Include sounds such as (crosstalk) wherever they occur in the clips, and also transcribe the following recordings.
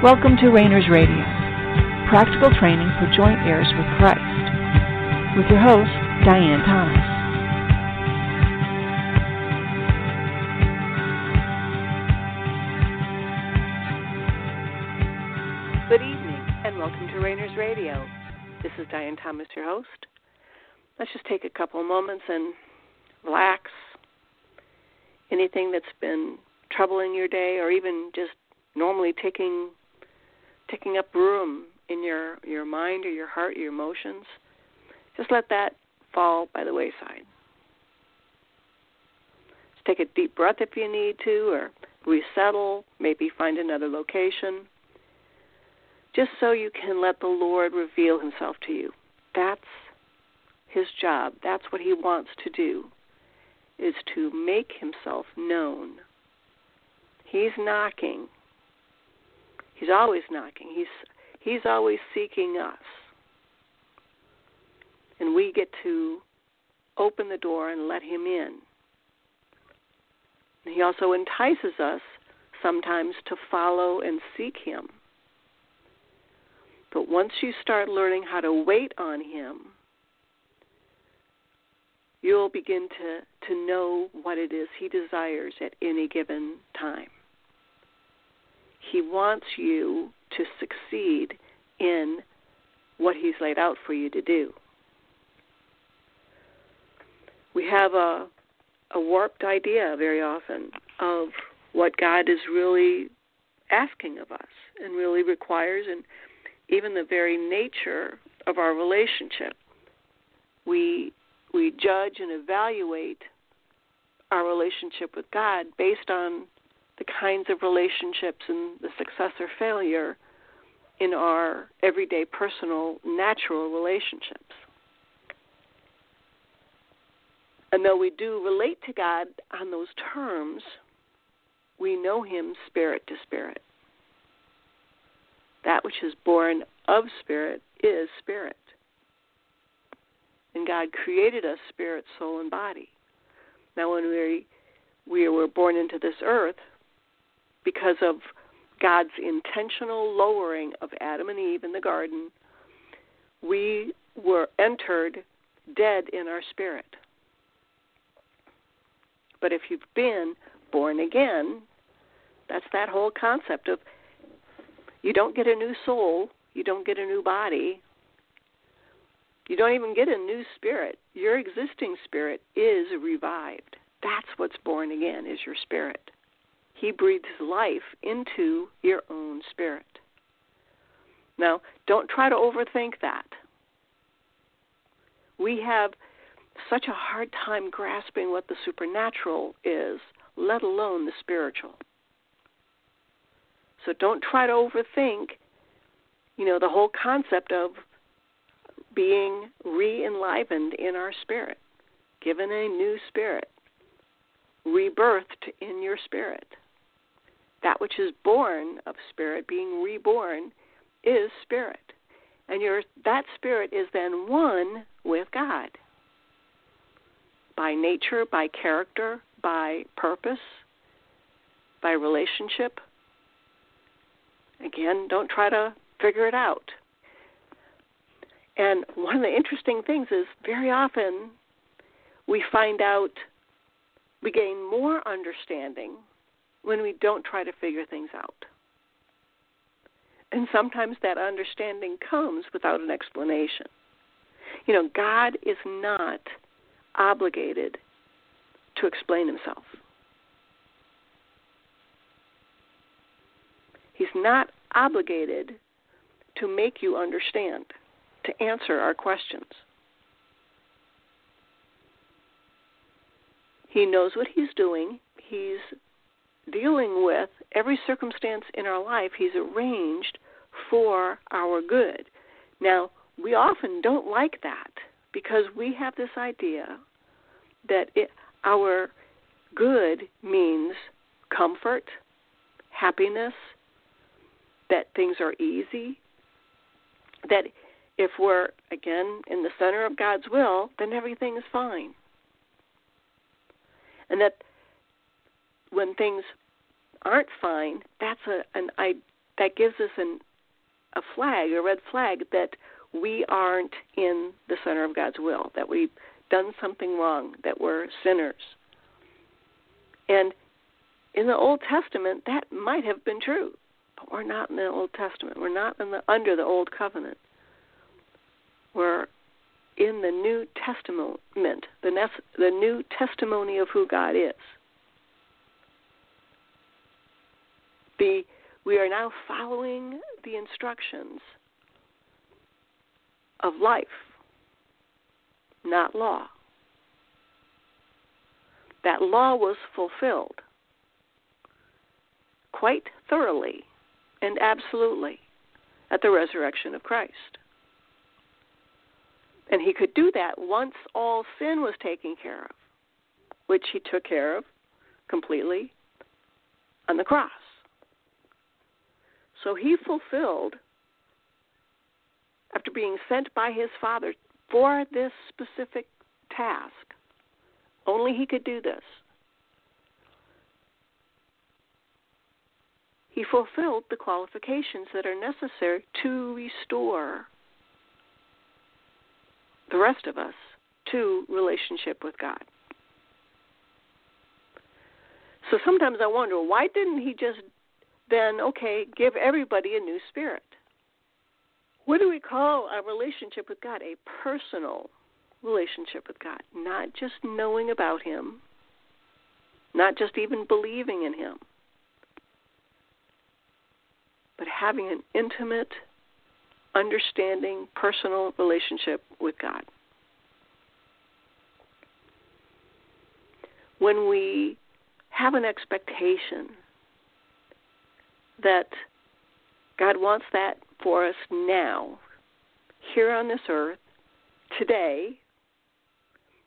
Welcome to Rainers Radio, practical training for joint heirs with Christ, with your host, Diane Thomas. Good evening, and welcome to Rainers Radio. This is Diane Thomas, your host. Let's just take a couple moments and relax. Anything that's been troubling your day, or even just normally taking taking up room in your your mind or your heart, your emotions, just let that fall by the wayside. Just take a deep breath if you need to, or resettle, maybe find another location, just so you can let the Lord reveal Himself to you. That's His job. That's what He wants to do, is to make Himself known. He's knocking He's always knocking. He's he's always seeking us. And we get to open the door and let him in. he also entices us sometimes to follow and seek him. But once you start learning how to wait on him, you'll begin to, to know what it is he desires at any given time. He wants you to succeed in what He's laid out for you to do. We have a, a warped idea very often of what God is really asking of us and really requires, and even the very nature of our relationship. We we judge and evaluate our relationship with God based on the kinds of relationships and the success or failure in our everyday personal natural relationships. And though we do relate to God on those terms, we know Him spirit to spirit. That which is born of spirit is spirit. And God created us spirit, soul, and body. Now, when we we were born into this earth, because of God's intentional lowering of Adam and Eve in the garden, we were entered dead in our spirit. But if you've been born again, that's that whole concept of you don't get a new soul, you don't get a new body, you don't even get a new spirit. Your existing spirit is revived. That's what's born again, is your spirit. He breathes life into your own spirit. Now, don't try to overthink that. We have such a hard time grasping what the supernatural is, let alone the spiritual. So don't try to overthink, you know, the whole concept of being re-enlivened in our spirit, given a new spirit, rebirthed in your spirit that which is born of spirit, being reborn, is spirit. And your that spirit is then one with God. By nature, by character, by purpose, by relationship. Again, don't try to figure it out. And one of the interesting things is very often we find out we gain more understanding when we don't try to figure things out. And sometimes that understanding comes without an explanation. You know, God is not obligated to explain himself. He's not obligated to make you understand, to answer our questions. He knows what he's doing. He's dealing with every circumstance in our life, He's arranged for our good. Now, we often don't like that because we have this idea that it, our good means comfort, happiness, that things are easy, that if we're, again, in the center of God's will, then everything is fine. And that when things aren't fine, that's a, an that gives us an, a flag, a red flag that we aren't in the center of God's will, that we've done something wrong, that we're sinners. And in the Old Testament, that might have been true, but we're not in the Old Testament. We're not the, under the Old Covenant. We're in the New Testament, the, the new testimony of who God is. The, we are now following the instructions of life, not law. That law was fulfilled quite thoroughly and absolutely at the resurrection of Christ. And he could do that once all sin was taken care of, which he took care of completely on the cross. So he fulfilled, after being sent by his Father for this specific task, only he could do this. He fulfilled the qualifications that are necessary to restore the rest of us to relationship with God. So sometimes I wonder why didn't he just then, okay, give everybody a new spirit? What do we call our relationship with God? A personal relationship with God, not just knowing about Him, not just even believing in Him, but having an intimate understanding, personal relationship with God. When we have an expectation that God wants that for us now, here on this earth, today,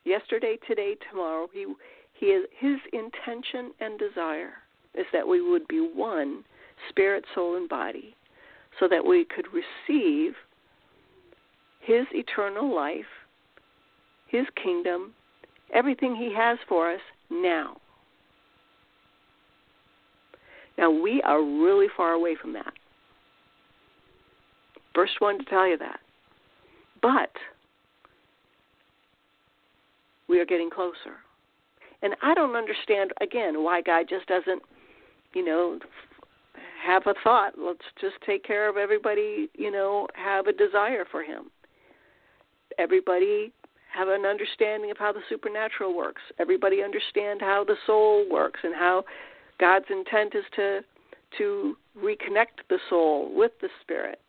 yesterday, today, tomorrow, he, he is, his intention and desire is that we would be one, spirit, soul, and body so that we could receive His eternal life, His kingdom, everything He has for us now. Now, we are really far away from that. First one to tell you that. But we are getting closer. And I don't understand, again, why God just doesn't, you know, have a thought. Let's just take care of everybody, you know, have a desire for him. Everybody have an understanding of how the supernatural works. Everybody understand how the soul works and how God's intent is to to reconnect the soul with the spirit.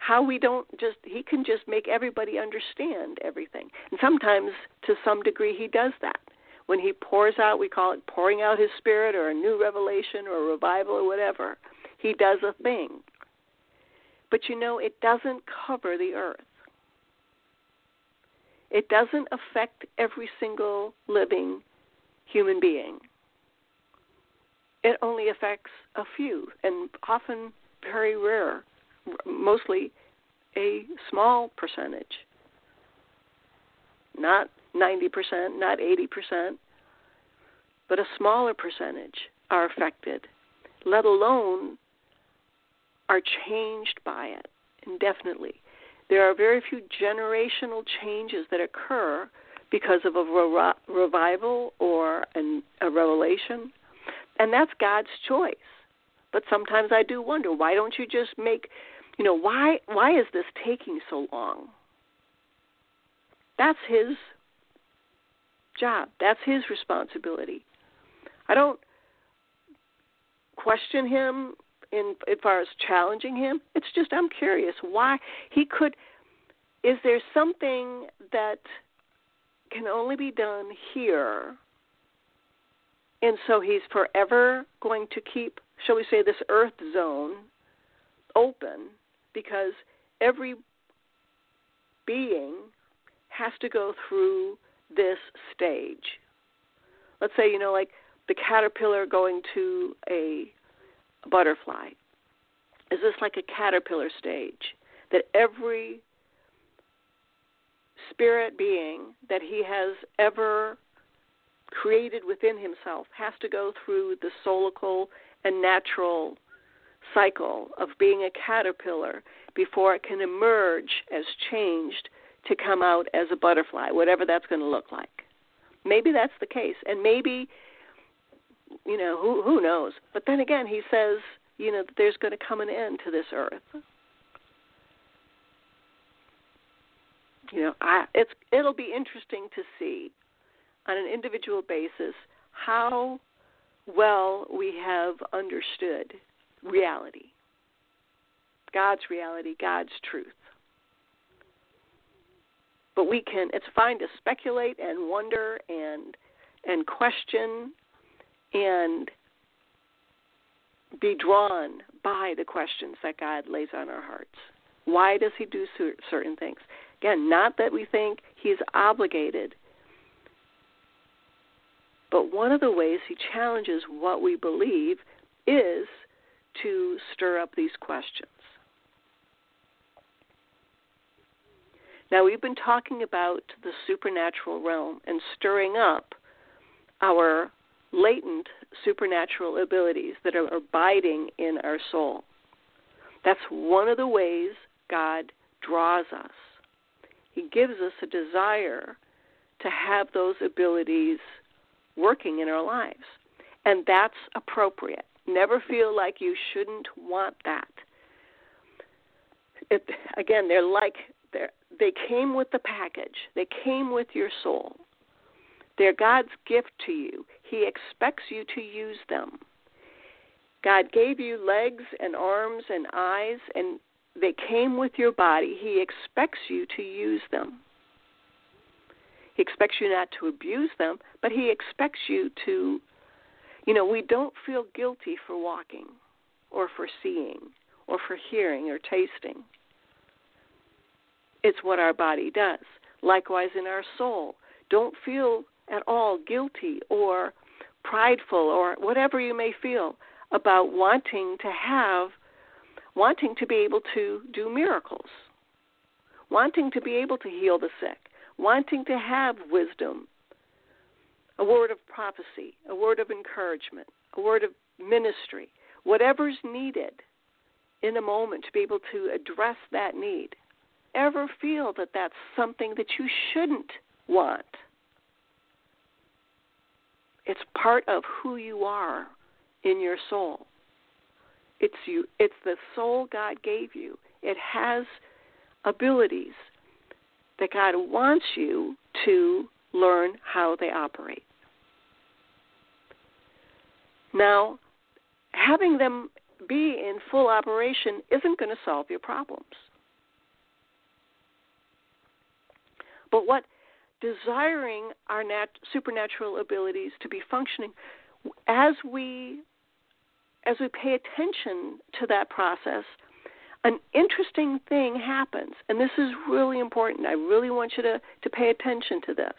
How we don't just he can just make everybody understand everything. And sometimes to some degree he does that. When he pours out, we call it pouring out his spirit or a new revelation or a revival or whatever he does a thing. But you know, it doesn't cover the earth. It doesn't affect every single living human being. It only affects a few, and often very rare, mostly a small percentage. Not 90%, not 80%, but a smaller percentage are affected, let alone are changed by it indefinitely. There are very few generational changes that occur because of a revival or an, a revelation, and that's God's choice. But sometimes I do wonder why don't you just make, you know, why why is this taking so long? That's his job. That's his responsibility. I don't question him in as far as challenging him. It's just I'm curious why he could. Is there something that can only be done here? And so he's forever going to keep, shall we say, this earth zone open because every being has to go through this stage. Let's say, you know, like the caterpillar going to a butterfly? Is this like a caterpillar stage that every spirit being that he has ever created within himself has to go through the soulical and natural cycle of being a caterpillar before it can emerge as changed to come out as a butterfly, whatever that's going to look like. Maybe that's the case, and maybe you know who who knows. But then again, he says you know that there's going to come an end to this earth. You know, I, it's it'll be interesting to see on an individual basis how well we have understood reality, God's reality, God's truth. But we can it's fine to speculate and wonder and and question and be drawn by the questions that God lays on our hearts. Why does he do certain things? Again, not that we think he's obligated, but one of the ways he challenges what we believe is to stir up these questions. Now, we've been talking about the supernatural realm and stirring up our latent supernatural abilities that are abiding in our soul. That's one of the ways God draws us. He gives us a desire to have those abilities working in our lives. And that's appropriate. Never feel like you shouldn't want that. It, again, they're like they're, they came with the package. They came with your soul. They're God's gift to you. He expects you to use them. God gave you legs and arms and eyes, and they came with your body. He expects you to use them. He expects you not to abuse them, but He expects you to, you know, we don't feel guilty for walking or for seeing or for hearing or tasting. It's what our body does. Likewise, in our soul, don't feel at all guilty or prideful or whatever you may feel about wanting to have, wanting to be able to do miracles, wanting to be able to heal the sick, wanting to have wisdom, a word of prophecy, a word of encouragement, a word of ministry, whatever's needed in a moment to be able to address that need. Ever feel that that's something that you shouldn't want? It's part of who you are in your soul. It's you it's the soul God gave you. It has abilities that God wants you to learn how they operate. Now, having them be in full operation isn't going to solve your problems. But what desiring our nat- supernatural abilities to be functioning as we as we pay attention to that process an interesting thing happens and this is really important i really want you to, to pay attention to this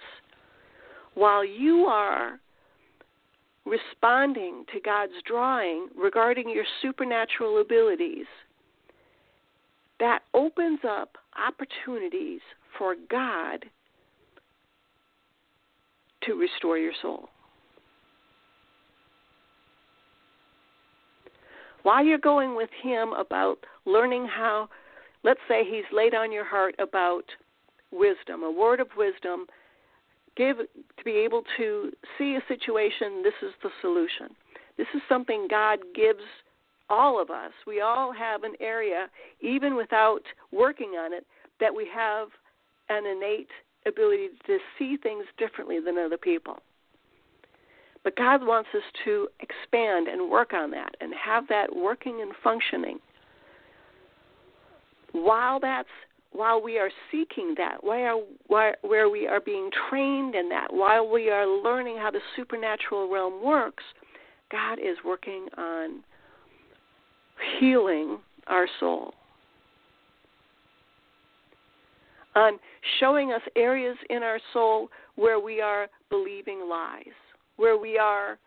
while you are responding to god's drawing regarding your supernatural abilities that opens up opportunities for god to restore your soul. While you're going with him about learning how, let's say he's laid on your heart about wisdom, a word of wisdom, give to be able to see a situation, this is the solution. This is something God gives all of us. We all have an area, even without working on it, that we have an innate ability to see things differently than other people. But God wants us to expand and work on that and have that working and functioning. While that's while we are seeking that, while, where we are being trained in that, while we are learning how the supernatural realm works, God is working on healing our soul on showing us areas in our soul where we are believing lies, where we are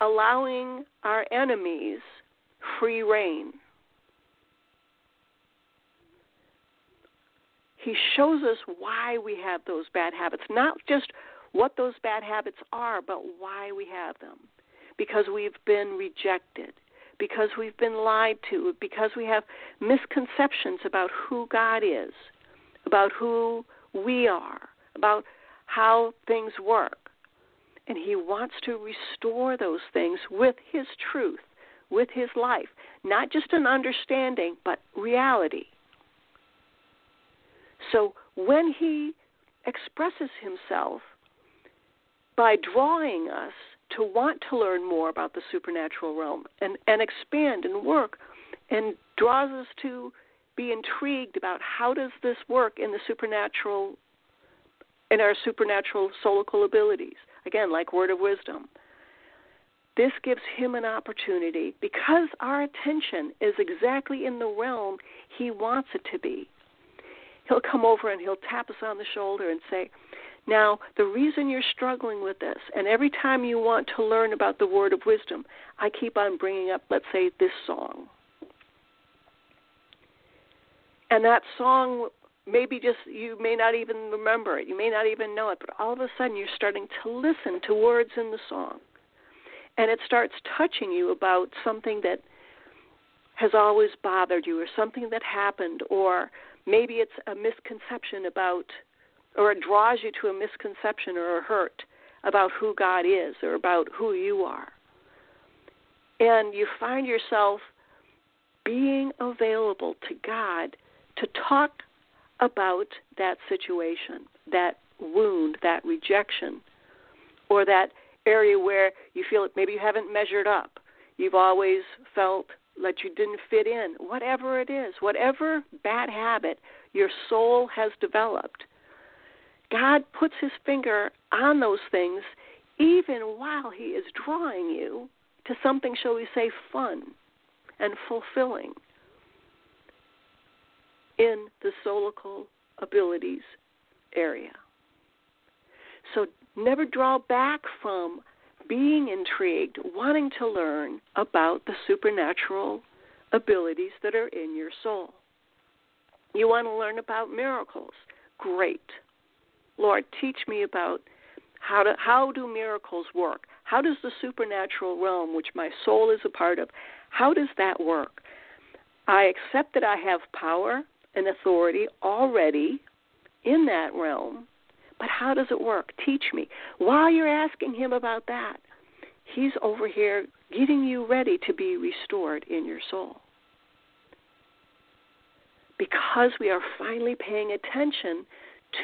allowing our enemies free rein. He shows us why we have those bad habits, not just what those bad habits are, but why we have them. Because we've been rejected, because we've been lied to, because we have misconceptions about who God is, about who we are, about how things work. And He wants to restore those things with His truth, with His life. Not just an understanding, but reality. So when He expresses Himself by drawing us to want to learn more about the supernatural realm and, and expand and work and draws us to be intrigued about how does this work in the supernatural in our supernatural soulical abilities again like word of wisdom this gives him an opportunity because our attention is exactly in the realm he wants it to be he'll come over and he'll tap us on the shoulder and say now, the reason you're struggling with this, and every time you want to learn about the word of wisdom, I keep on bringing up, let's say, this song. And that song maybe just you may not even remember it, you may not even know it, but all of a sudden you're starting to listen to words in the song. And it starts touching you about something that has always bothered you or something that happened or maybe it's a misconception about or it draws you to a misconception or a hurt about who God is or about who you are. And you find yourself being available to God to talk about that situation, that wound, that rejection, or that area where you feel maybe you haven't measured up. You've always felt like you didn't fit in. Whatever it is, whatever bad habit your soul has developed, God puts his finger on those things even while he is drawing you to something, shall we say, fun and fulfilling in the soulical abilities area. So never draw back from being intrigued, wanting to learn about the supernatural abilities that are in your soul. You want to learn about miracles? Great. Lord, teach me about how to how do miracles work? How does the supernatural realm, which my soul is a part of, how does that work? I accept that I have power and authority already in that realm, but how does it work? Teach me. While you're asking him about that, he's over here getting you ready to be restored in your soul. Because we are finally paying attention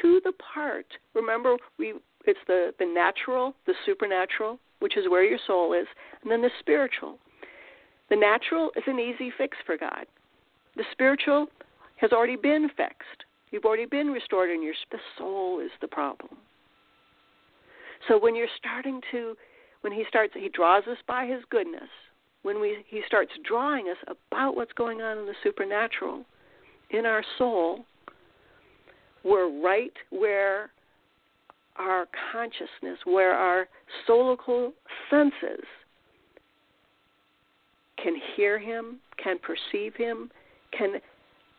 to the part. Remember, we it's the the natural, the supernatural, which is where your soul is, and then the spiritual. The natural is an easy fix for God. The spiritual has already been fixed. You've already been restored and your the soul is the problem. So when you're starting to when he starts he draws us by his goodness. When we he starts drawing us about what's going on in the supernatural in our soul, we're right where our consciousness, where our soulical senses can hear him, can perceive him, can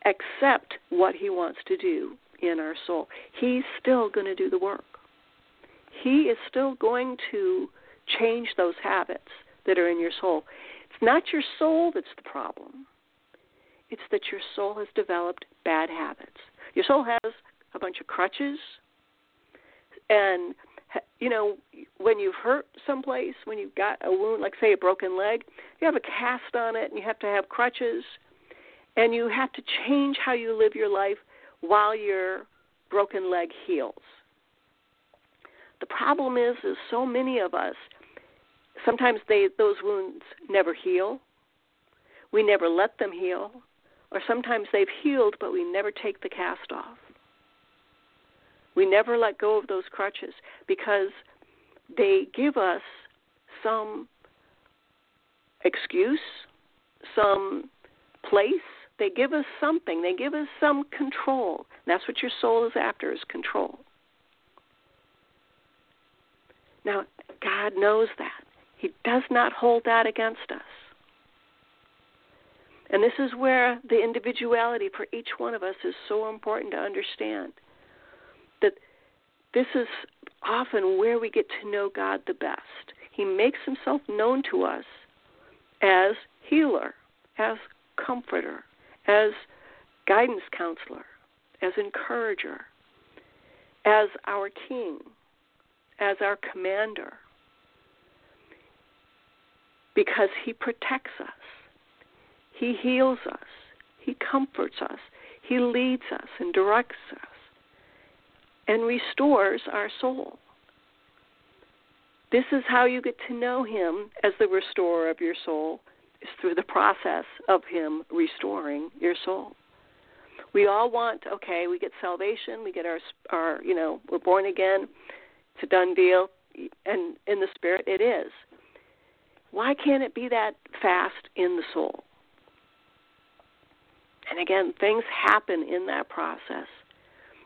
accept what he wants to do in our soul. He's still going to do the work. He is still going to change those habits that are in your soul. It's not your soul that's the problem. It's that your soul has developed bad habits. Your soul has a bunch of crutches and you know when you've hurt someplace when you've got a wound like say a broken leg you have a cast on it and you have to have crutches and you have to change how you live your life while your broken leg heals. The problem is is so many of us sometimes they those wounds never heal. We never let them heal. Or sometimes they've healed but we never take the cast off. We never let go of those crutches because they give us some excuse, some place. They give us something. They give us some control. That's what your soul is after is control. Now, God knows that. He does not hold that against us. And this is where the individuality for each one of us is so important to understand that this is often where we get to know God the best. He makes himself known to us as healer, as comforter, as guidance counselor, as encourager, as our king, as our commander, because he protects us, he heals us, he comforts us, he leads us and directs us, and restores our soul. This is how you get to know him as the restorer of your soul, is through the process of him restoring your soul. We all want, okay, we get salvation, we get our our, you know, we're born again. It's a done deal, and in the spirit it is. Why can't it be that fast in the soul? And again, things happen in that process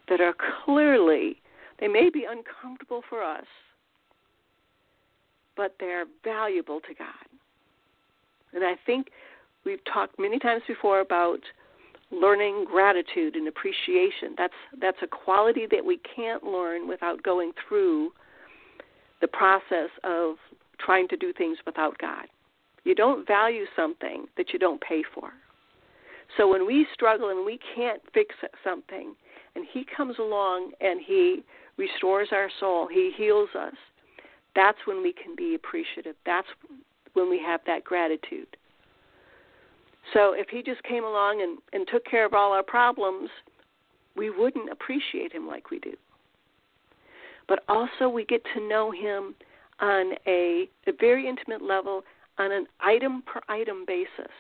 that are clearly, they may be uncomfortable for us, but they're valuable to God. And I think we've talked many times before about learning gratitude and appreciation. That's that's a quality that we can't learn without going through the process of trying to do things without God. You don't value something that you don't pay for. So when we struggle and we can't fix something, and He comes along and He restores our soul, He heals us, that's when we can be appreciative. That's when we have that gratitude. So if He just came along and, and took care of all our problems, we wouldn't appreciate Him like we do. But also, we get to know Him on a, a very intimate level on an item per item basis.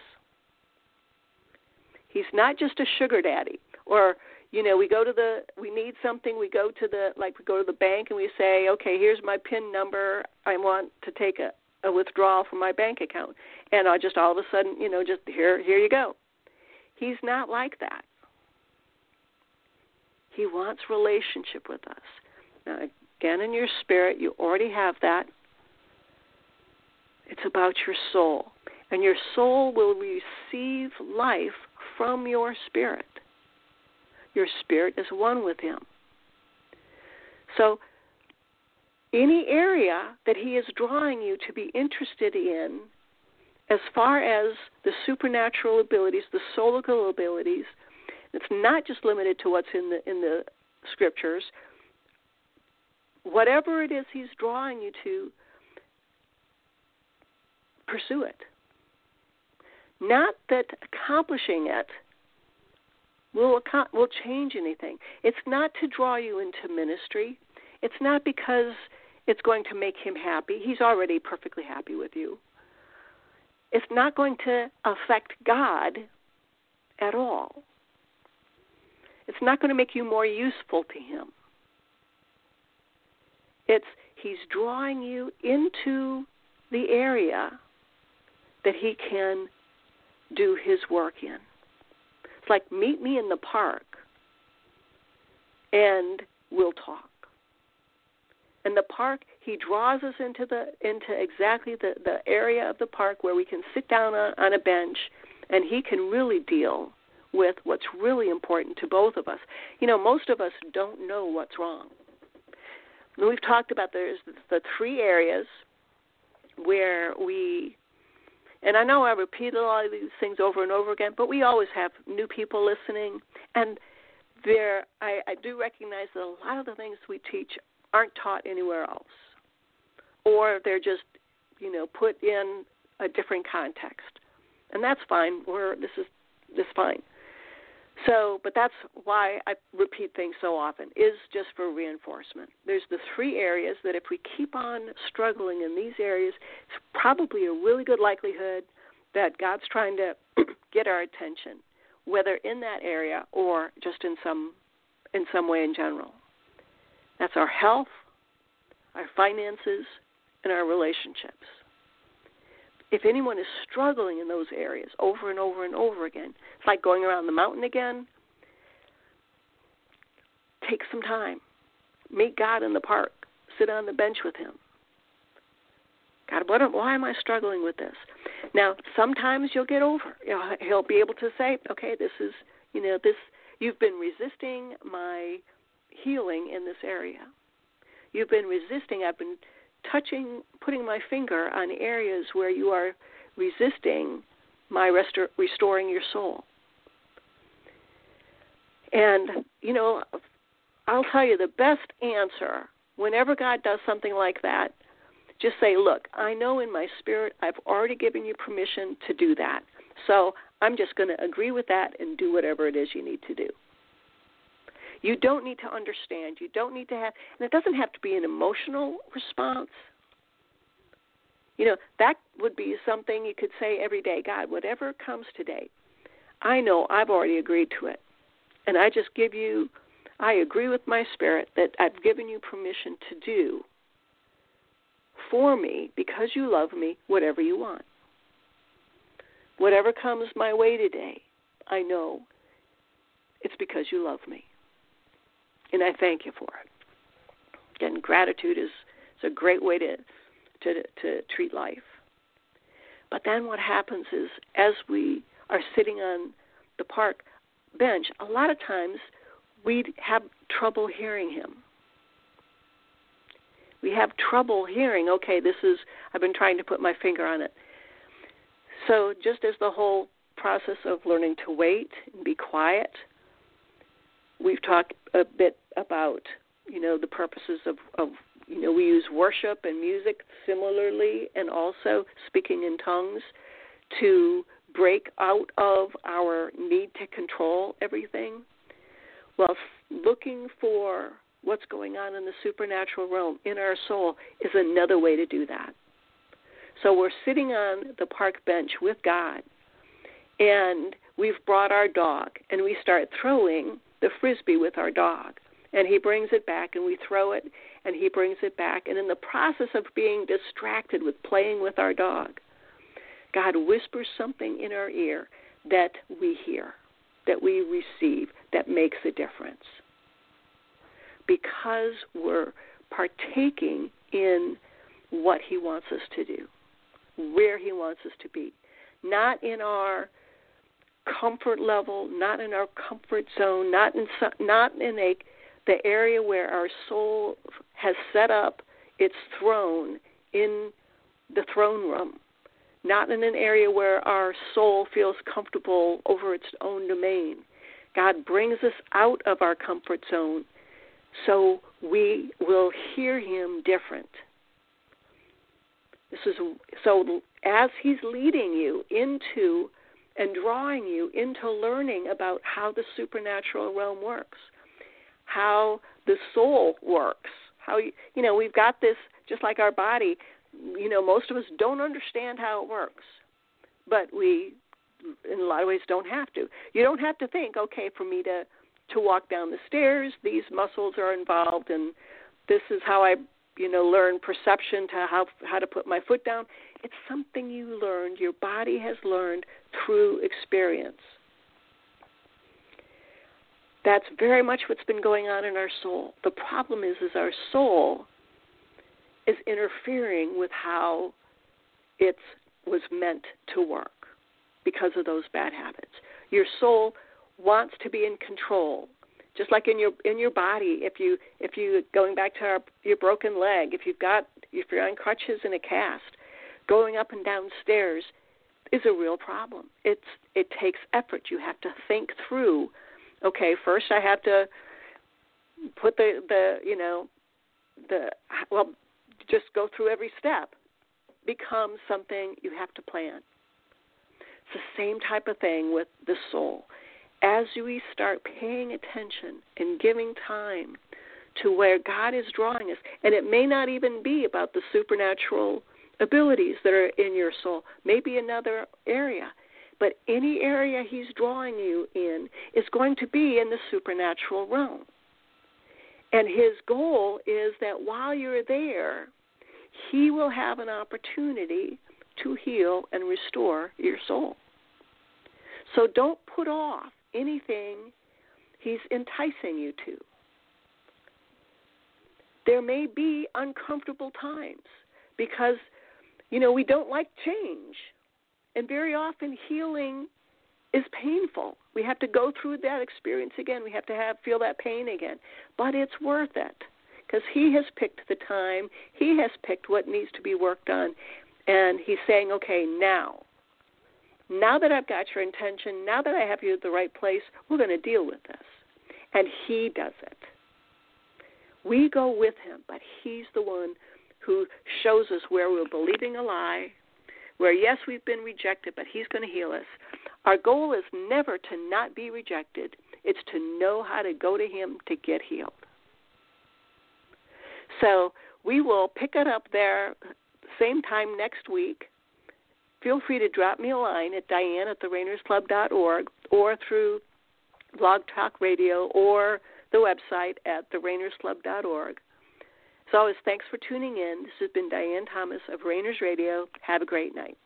He's not just a sugar daddy or you know we go to the we need something we go to the like we go to the bank and we say okay here's my pin number i want to take a, a withdrawal from my bank account. And i just all of a sudden you know just here here you go. He's not like that. He wants relationship with us. Now again in your spirit you already have that. It's about your soul. And your soul will receive life from your spirit. Your spirit is one with Him. So, any area that He is drawing you to be interested in, as far as the supernatural abilities, the soulical abilities, it's not just limited to what's in the in the scriptures. Whatever it is He's drawing you to, pursue it. Not that accomplishing it will will change anything. It's not to draw you into ministry. It's not because it's going to make him happy. He's already perfectly happy with you. It's not going to affect God at all. It's not going to make you more useful to him. It's he's drawing you into the area that he can do his work in. It's like meet me in the park and we'll talk. In the park, he draws us into the into exactly the, the area of the park where we can sit down on, on a bench and he can really deal with what's really important to both of us. You know, most of us don't know what's wrong. we've talked about there's the three areas where we and I know I repeat a lot of these things over and over again, but we always have new people listening, and there I, I do recognize that a lot of the things we teach aren't taught anywhere else, or they're just you know put in a different context, and that's fine. We're this is this is fine. So, but that's why I repeat things so often is just for reinforcement. There's the three areas that if we keep on struggling in these areas, it's probably a really good likelihood that God's trying to (clears throat) get our attention, whether in that area or just in some in some way in general. That's our health, our finances, and our relationships if anyone is struggling in those areas over and over and over again, it's like going around the mountain again. Take some time. Meet God in the park. Sit on the bench with Him. God, what, why am I struggling with this? Now, sometimes you'll get over. You know, he'll be able to say, okay, this is, you know, this. You've been resisting my healing in this area. You've been resisting. I've been touching, putting my finger on areas where you are resisting my restor- restoring your soul. And, you know, I'll tell you the best answer whenever God does something like that, just say, Look, I know in my spirit I've already given you permission to do that. So I'm just going to agree with that and do whatever it is you need to do. You don't need to understand. You don't need to have, and it doesn't have to be an emotional response. You know, that would be something you could say every day God, whatever comes today, I know I've already agreed to it. And I just give you, I agree with my spirit that I've given you permission to do for me because you love me whatever you want. Whatever comes my way today, I know it's because you love me. And I thank you for it. And gratitude is, a great way to, to, to treat life. But then what happens is, as we are sitting on the park bench, a lot of times we have trouble hearing him. We have trouble hearing, okay, this is, I've been trying to put my finger on it. So, just as the whole process of learning to wait and be quiet, we've talked a bit about, you know, the purposes of, of you know, we use worship and music similarly, and also speaking in tongues to break out of our need to control everything. Well, looking for what's going on in the supernatural realm in our soul is another way to do that. So we're sitting on the park bench with God, and we've brought our dog, and we start throwing the frisbee with our dog. And he brings it back, and we throw it, and he brings it back. And in the process of being distracted with playing with our dog, God whispers something in our ear that we hear, that we receive, that makes a difference. Because we're partaking in what He wants us to do, where He wants us to be, not in our comfort level, not in our comfort zone, not in not in a the area where our soul has set up its throne in the throne room, not in an area where our soul feels comfortable over its own domain. God brings us out of our comfort zone so we will hear him different. This is so as he's leading you into and drawing you into learning about how the supernatural realm works, how the soul works, how you, you know we've got this just like our body. You know, most of us don't understand how it works, but we, in a lot of ways, don't have to. You don't have to think, okay, for me to to walk down the stairs, these muscles are involved, and this is how I, you know, learn perception to how how to put my foot down. It's something you learned. Your body has learned through experience. That's very much what's been going on in our soul. The problem is is our soul is interfering with how it was meant to work because of those bad habits. Your soul wants to be in control. Just like in your in your body, if you if you going back to our, your broken leg, if you've got if you're on crutches in a cast, going up and down stairs is a real problem. It's it takes effort. You have to think through. Okay, first I have to put the the you know the well just go through every step becomes something you have to plan. It's the same type of thing with the soul. As we start paying attention and giving time to where God is drawing us, and it may not even be about the supernatural abilities that are in your soul, maybe another area. But any area He's drawing you in is going to be in the supernatural realm. And His goal is that while you're there, He will have an opportunity to heal and restore your soul. So don't put off anything He's enticing you to. There may be uncomfortable times because you know, we don't like change. And very often healing is painful. We have to go through that experience again. We have to have feel that pain again. But it's worth it because he has picked the time. He has picked what needs to be worked on. And he's saying, "Okay, now now that I've got your intention, now that I have you at the right place, we're going to deal with this. And He does it. We go with Him, but He's the one who shows us where we're believing a lie, where, yes, we've been rejected, but He's going to heal us. Our goal is never to not be rejected, it's to know how to go to Him to get healed. So we will pick it up there same time next week. Feel free to drop me a line at diane at therainersclub.org or through Blog Talk Radio or the website at therainersclub.org. As always, thanks for tuning in. This has been Diane Thomas of Rainers Radio. Have a great night.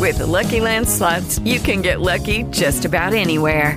With the Lucky Land slots, you can get lucky just about anywhere.